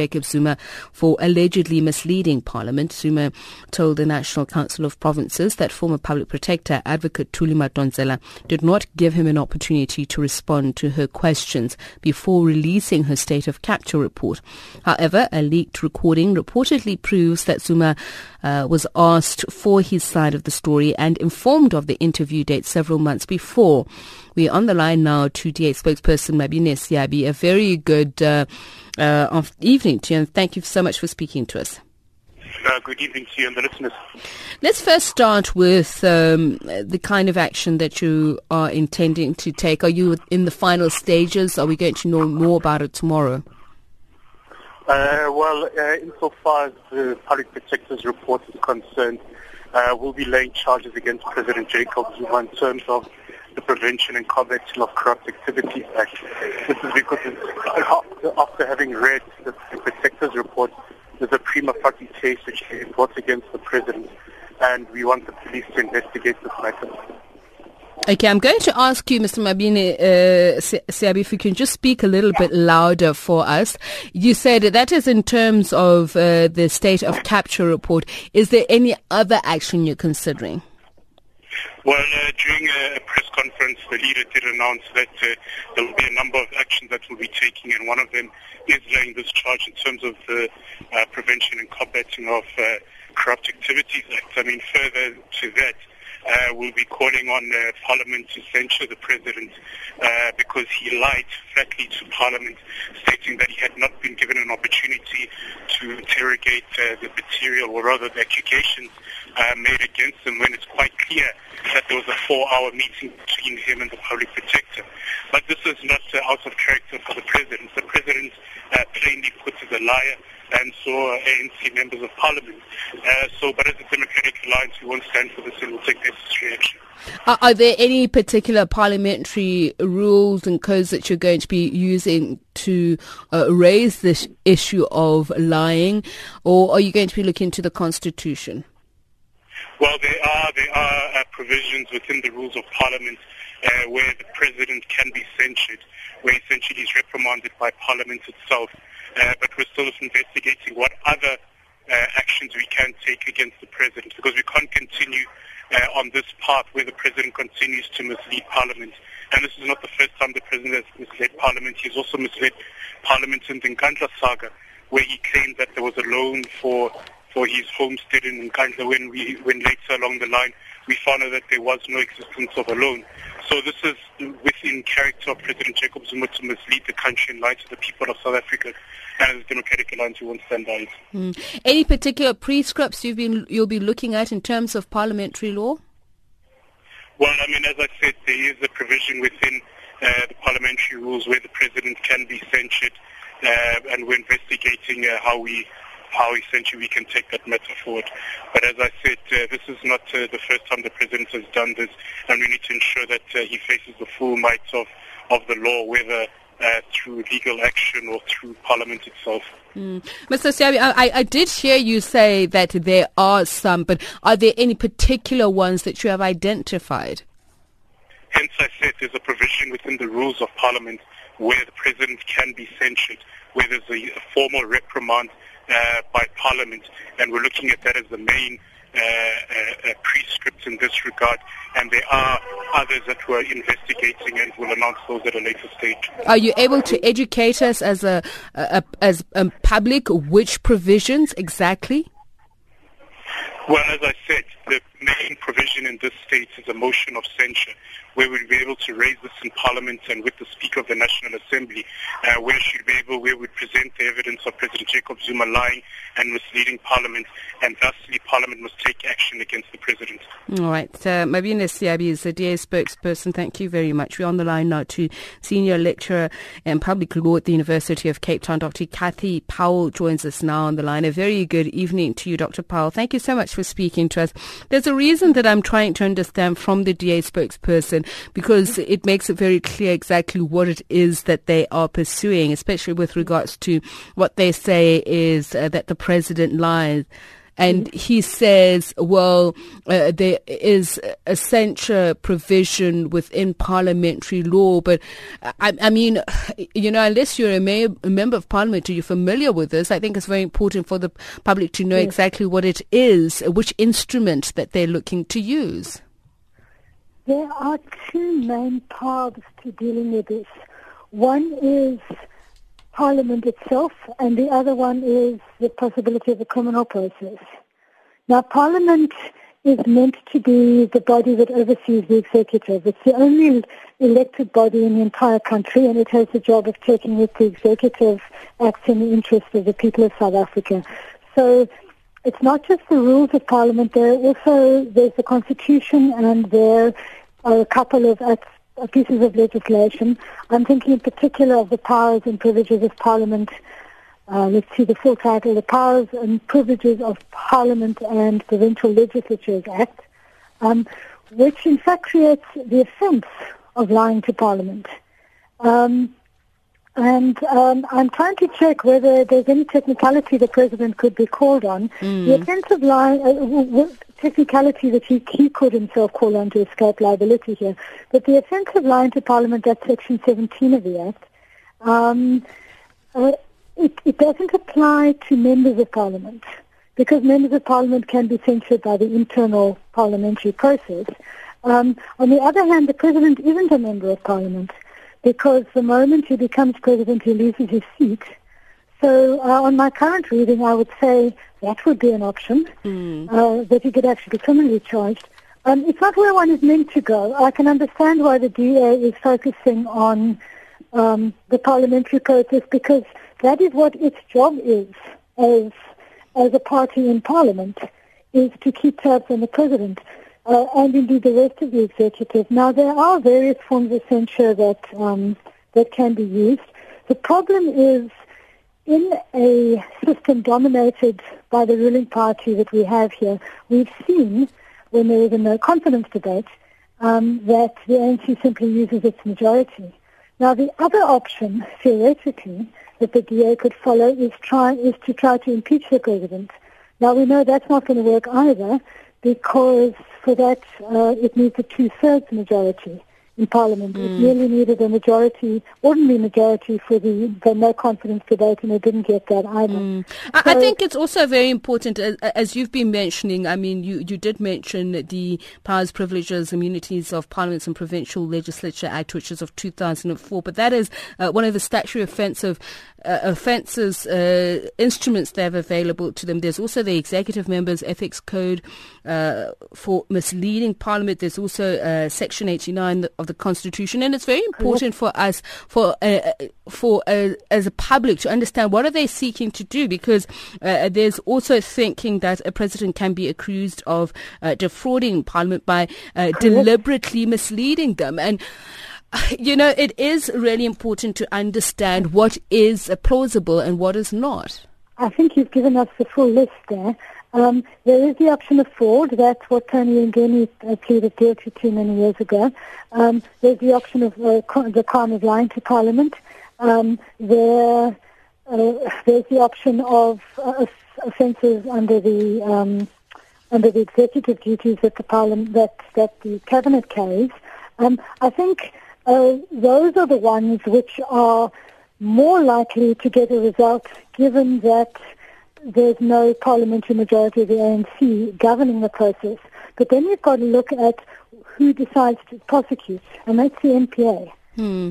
Jacob Zuma for allegedly misleading Parliament. Zuma told the National Council of Provinces that former public protector advocate Thuli Madonsela did not give him an opportunity to respond to her questions before releasing her state of capture report. However, a leaked recording reportedly proves that Zuma uh, was asked for his side of the story and informed of the interview date several months before. We're on the line now to DA spokesperson Mabine Seabe. A very good uh, uh, evening to you and thank you so much for speaking to us. Uh, good evening to you and the listeners. Let's first start with um, the kind of action that you are intending to take. Are you in the final stages? Are we going to know more about it tomorrow? Uh, well, uh, insofar as the public protector's report is concerned, uh, we'll be laying charges against President Jacob Zuma in terms of the Prevention and Combating of Corrupt Activities Act. This is because after having read the protector's report, there's a prima facie case which is brought against the president, and we want the police to investigate this matter. Okay, I'm going to ask you, Mr. Mabine uh, Seabe, if you can just speak a little bit louder for us. You said that is in terms of uh, the state of capture report. Is there any other action you're considering? Well, uh, during a press conference, the leader did announce that uh, there will be a number of actions that we'll be taking, and one of them is laying this charge in terms of the uh, prevention and combating of uh, corrupt activities act. I mean, further to that, uh, we'll be calling on uh, Parliament to censure the President uh, because he lied flatly to Parliament, stating that he had not been given an opportunity to interrogate uh, the material or rather the accusations uh, made against him when it's quite clear that there was a four-hour meeting between him and the public protector. But this is not out of character for the President. The President plainly put as a liar and so uh, ANC members of parliament. Uh, so, but as a Democratic Alliance, we won't stand for this and we'll take necessary action. Are, are there any particular parliamentary rules and codes that you're going to be using to uh, raise this issue of lying, or are you going to be looking to the Constitution? Well, there are there are uh, provisions within the rules of Parliament uh, where the president can be censured, where essentially he's reprimanded by Parliament itself but we're still investigating what other uh, actions we can take against the president because we can't continue uh, on this path where the president continues to mislead parliament. And this is not the first time the president has misled parliament. He's also misled parliament in the Nkandla saga where he claimed that there was a loan for for his homestead in Nkandla when we when later along the line we found out that there was no existence of a loan. So this is within character of President Jacob Zuma to mislead the country and lie to the people of South Africa. And a Democratic Alliance, we won't stand by it. Mm. Any particular prescripts you've been you'll be looking at in terms of parliamentary law? Well, I mean, as I said, there is a provision within uh, the parliamentary rules where the president can be censured, uh, and we're investigating uh, how we how essentially we can take that matter forward. But as I said, uh, this is not uh, the first time the president has done this, and we need to ensure that uh, he faces the full might of, of the law, whether uh, through legal action or through Parliament itself. Mm. Mr. Seabe, I, I did hear you say that there are some, but are there any particular ones that you have identified? Hence, I said there's a provision within the rules of Parliament where the President can be censured, where there's a, a formal reprimand by Parliament, and we're looking at that as the main uh, uh, uh, prescript in this regard. And there are others that we're investigating, and we'll announce those at a later stage. Are you able to educate us as a, a as a public which provisions exactly? Well, as I said, the main provision in this state is a motion of censure, where we'll be able to raise this in Parliament and with the Speaker of the National Assembly, uh, where she'll be able, where we present the evidence of President Jacob Zuma lying and misleading Parliament, and thusly Parliament must take action against the President. All right. Uh, Mabine Seabe is the DA spokesperson. Thank you very much. We're on the line now to Senior Lecturer in Public Law at the University of Cape Town. Dr. Cathy Powell joins us now on the line. A very good evening to you, Dr. Powell. Thank you so much for speaking to us. There's a reason that I'm trying to understand from the DA spokesperson because it makes it very clear exactly what it is that they are pursuing, especially with regards to what they say is uh, that the president lies and mm. he says, well, uh, there is a censure provision within parliamentary law, but I, I mean, you know, unless you're a, mayor, a, member of parliament or you're familiar with this, I think it's very important for the public to know yes. exactly what it is, which instrument that they're looking to use. There are two main paths to dealing with this. One is Parliament itself, and the other one is the possibility of a criminal process. Now, Parliament is meant to be the body that oversees the executive. It's the only elected body in the entire country, and it has the job of checking that the executive acts in the interest of the people of South Africa. So it's not just the rules of Parliament. There also there's the Constitution, and there are a couple of acts pieces of legislation. I'm thinking in particular of the powers and privileges of Parliament. Uh, let's see the full title, the Powers and Privileges of Parliament and Provincial Legislatures Act, um, which in fact creates the offence of lying to Parliament. Um, and um, I'm trying to check whether there's any technicality the President could be called on. Mm. The offence of lying, uh, technicality that he, he could himself call on to escape liability here. But the offence of lying to Parliament, that's Section 17 of the Act, um, uh, it, it doesn't apply to members of Parliament because members of Parliament can be censured by the internal parliamentary process. Um, on the other hand, the President isn't a member of Parliament because the moment he becomes President, he loses his seat. So uh, on my current reading, I would say that would be an option, mm. uh, that you could actually be criminally charged. Um, it's not where one is meant to go. I can understand why the DA is focusing on um, the parliamentary process because that is what its job is as as a party in parliament, is to keep tabs on the president uh, and indeed the rest of the executive. Now there are various forms of censure that um, that can be used. The problem is in a system dominated by the ruling party that we have here, we've seen when there is a no confidence debate um, that the ANC simply uses its majority. Now, the other option, theoretically, that the DA could follow is try is to try to impeach the president. Now, we know that's not going to work either because for that uh, it needs a two-thirds majority in Parliament. Mm. It merely needed a majority, ordinary majority for the, the no confidence debate, and it didn't get that either. Mm. So, I, think it's also very important, as, as, you've been mentioning, I mean, you, you did mention the powers, privileges, immunities of Parliaments and Provincial Legislature Act, which is of 2004, but that is uh, one of the statutory offensive uh, offences uh, instruments they have available to them. There's also the Executive Members Ethics Code uh, for misleading Parliament. There's also uh, Section 89 of the Constitution, and it's very important for us, for uh, for uh, as a public, to understand what are they seeking to do, because there's also thinking that a president can be accused of defrauding Parliament by deliberately misleading them, and you know, it is really important to understand what is plausible and what is not. I think you've given us the full list there. Um, there is the option of fraud. That's what Tony Yengeni uh, pleaded guilty to many years ago. Um, there's the option of uh, the crime of lying to Parliament. Um, there, uh, there's the option of uh, offences under the um, under the executive duties that the Parliament that that the cabinet carries. Um, I think uh, those are the ones which are more likely to get a result given that there's no parliamentary majority of the ANC governing the process. But then you've got to look at who decides to prosecute, and that's the NPA. Hmm.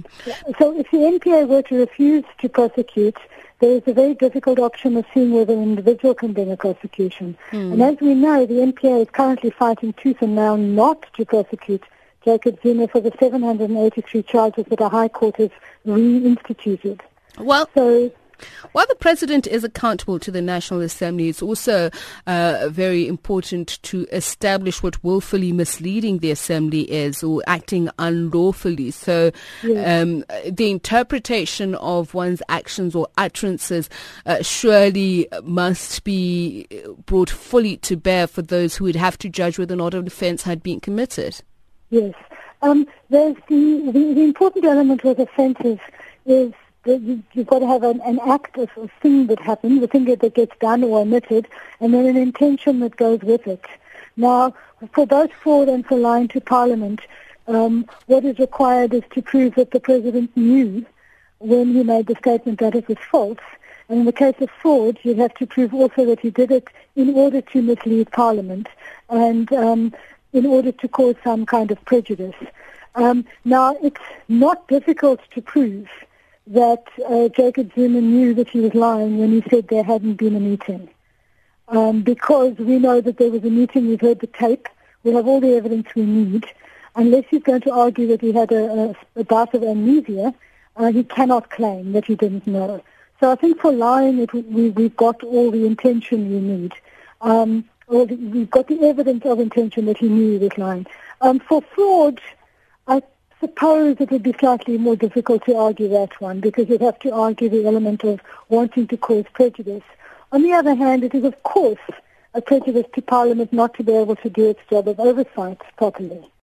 So if the NPA were to refuse to prosecute, there is a very difficult option of seeing whether an individual can bring a prosecution. Hmm. And as we know, the NPA is currently fighting tooth and nail not to prosecute Jacob Zuma for the 783 charges that a High Court has reinstituted. Well, so while the president is accountable to the National Assembly, it's also uh, very important to establish what willfully misleading the Assembly is or acting unlawfully. So yes. um, the interpretation of one's actions or utterances uh, surely must be brought fully to bear for those who would have to judge whether or not an offence had been committed. Yes. Um, there's the, the, the important element with offences is you've got to have an, an act of a thing that happens, a thing that gets done or omitted, and then an intention that goes with it. Now, for both fraud and for lying to Parliament, um, what is required is to prove that the President knew when he made the statement that it was false. And in the case of fraud, you'd have to prove also that he did it in order to mislead Parliament and um, in order to cause some kind of prejudice. Um, now, it's not difficult to prove that uh, Jacob Zuma knew that he was lying when he said there hadn't been a meeting. Um, because we know that there was a meeting, we've heard the tape, we have all the evidence we need. Unless he's going to argue that he had a, a, a bout of amnesia, uh, he cannot claim that he didn't know. So I think for lying, it, we, we've got all the intention we need. Um, the, we've got the evidence of intention that he knew he was lying. Um, for fraud, I suppose it would be slightly more difficult to argue that one because you'd have to argue the element of wanting to cause prejudice. On the other hand, it is of course a prejudice to Parliament not to be able to do its job of oversight properly.